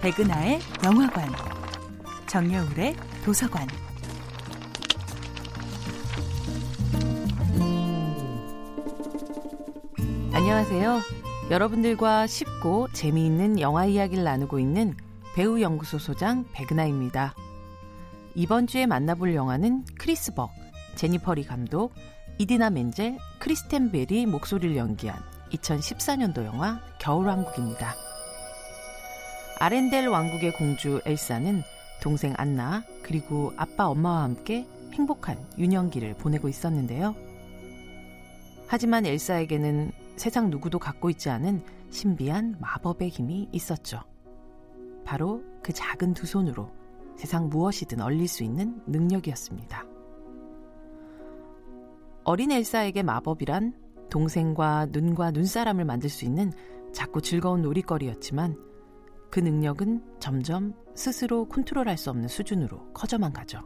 백은하의 영화관, 정여울의 도서관. 안녕하세요. 여러분들과 쉽고 재미있는 영화 이야기를 나누고 있는 배우 연구소 소장 백은하입니다. 이번 주에 만나볼 영화는 크리스 벅, 제니퍼 리 감독, 이디나 멘젤, 크리스텐 벨이 목소리를 연기한 2014년도 영화 겨울왕국입니다. 아렌델 왕국의 공주 엘사는 동생 안나 그리고 아빠 엄마와 함께 행복한 유년기를 보내고 있었는데요. 하지만 엘사에게는 세상 누구도 갖고 있지 않은 신비한 마법의 힘이 있었죠. 바로 그 작은 두 손으로 세상 무엇이든 얼릴 수 있는 능력이었습니다. 어린 엘사에게 마법이란 동생과 눈과 눈사람을 만들 수 있는 작고 즐거운 놀이거리였지만 그 능력은 점점 스스로 컨트롤할 수 없는 수준으로 커져만 가죠.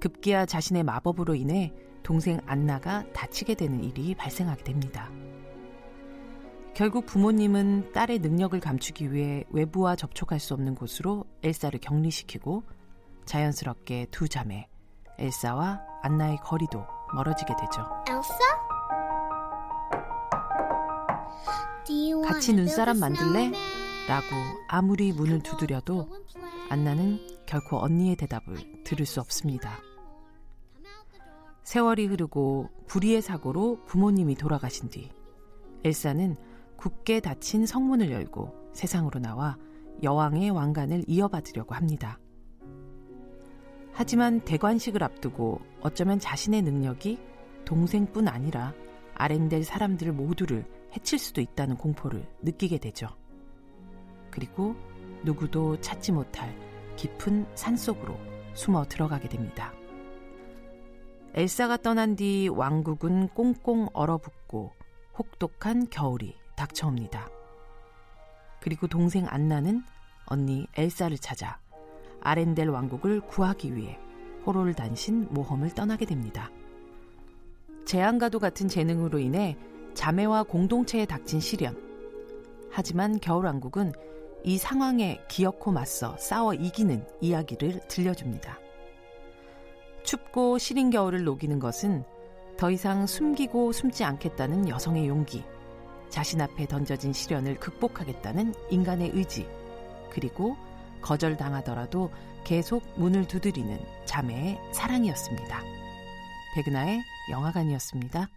급기야 자신의 마법으로 인해 동생 안나가 다치게 되는 일이 발생하게 됩니다. 결국 부모님은 딸의 능력을 감추기 위해 외부와 접촉할 수 없는 곳으로 엘사를 격리시키고 자연스럽게 두 자매, 엘사와 안나의 거리도 멀어지게 되죠. 엘사? 같이 눈사람 만들래? 라고 아무리 문을 두드려도 안나는 결코 언니의 대답을 들을 수 없습니다. 세월이 흐르고 불의의 사고로 부모님이 돌아가신 뒤 엘사는 굳게 닫힌 성문을 열고 세상으로 나와 여왕의 왕관을 이어받으려고 합니다. 하지만 대관식을 앞두고 어쩌면 자신의 능력이 동생뿐 아니라 아렌델 사람들 모두를 해칠 수도 있다는 공포를 느끼게 되죠. 그리고 누구도 찾지 못할 깊은 산 속으로 숨어 들어가게 됩니다. 엘사가 떠난 뒤 왕국은 꽁꽁 얼어붙고 혹독한 겨울이 닥쳐옵니다. 그리고 동생 안나는 언니 엘사를 찾아 아렌델 왕국을 구하기 위해 호롤 단신 모험을 떠나게 됩니다. 재앙과도 같은 재능으로 인해 자매와 공동체에 닥친 시련. 하지만 겨울왕국은 이 상황에 기어코 맞서 싸워 이기는 이야기를 들려줍니다. 춥고 시린 겨울을 녹이는 것은 더 이상 숨기고 숨지 않겠다는 여성의 용기, 자신 앞에 던져진 시련을 극복하겠다는 인간의 의지, 그리고 거절당하더라도 계속 문을 두드리는 자매의 사랑이었습니다. 백은하의 영화관이었습니다.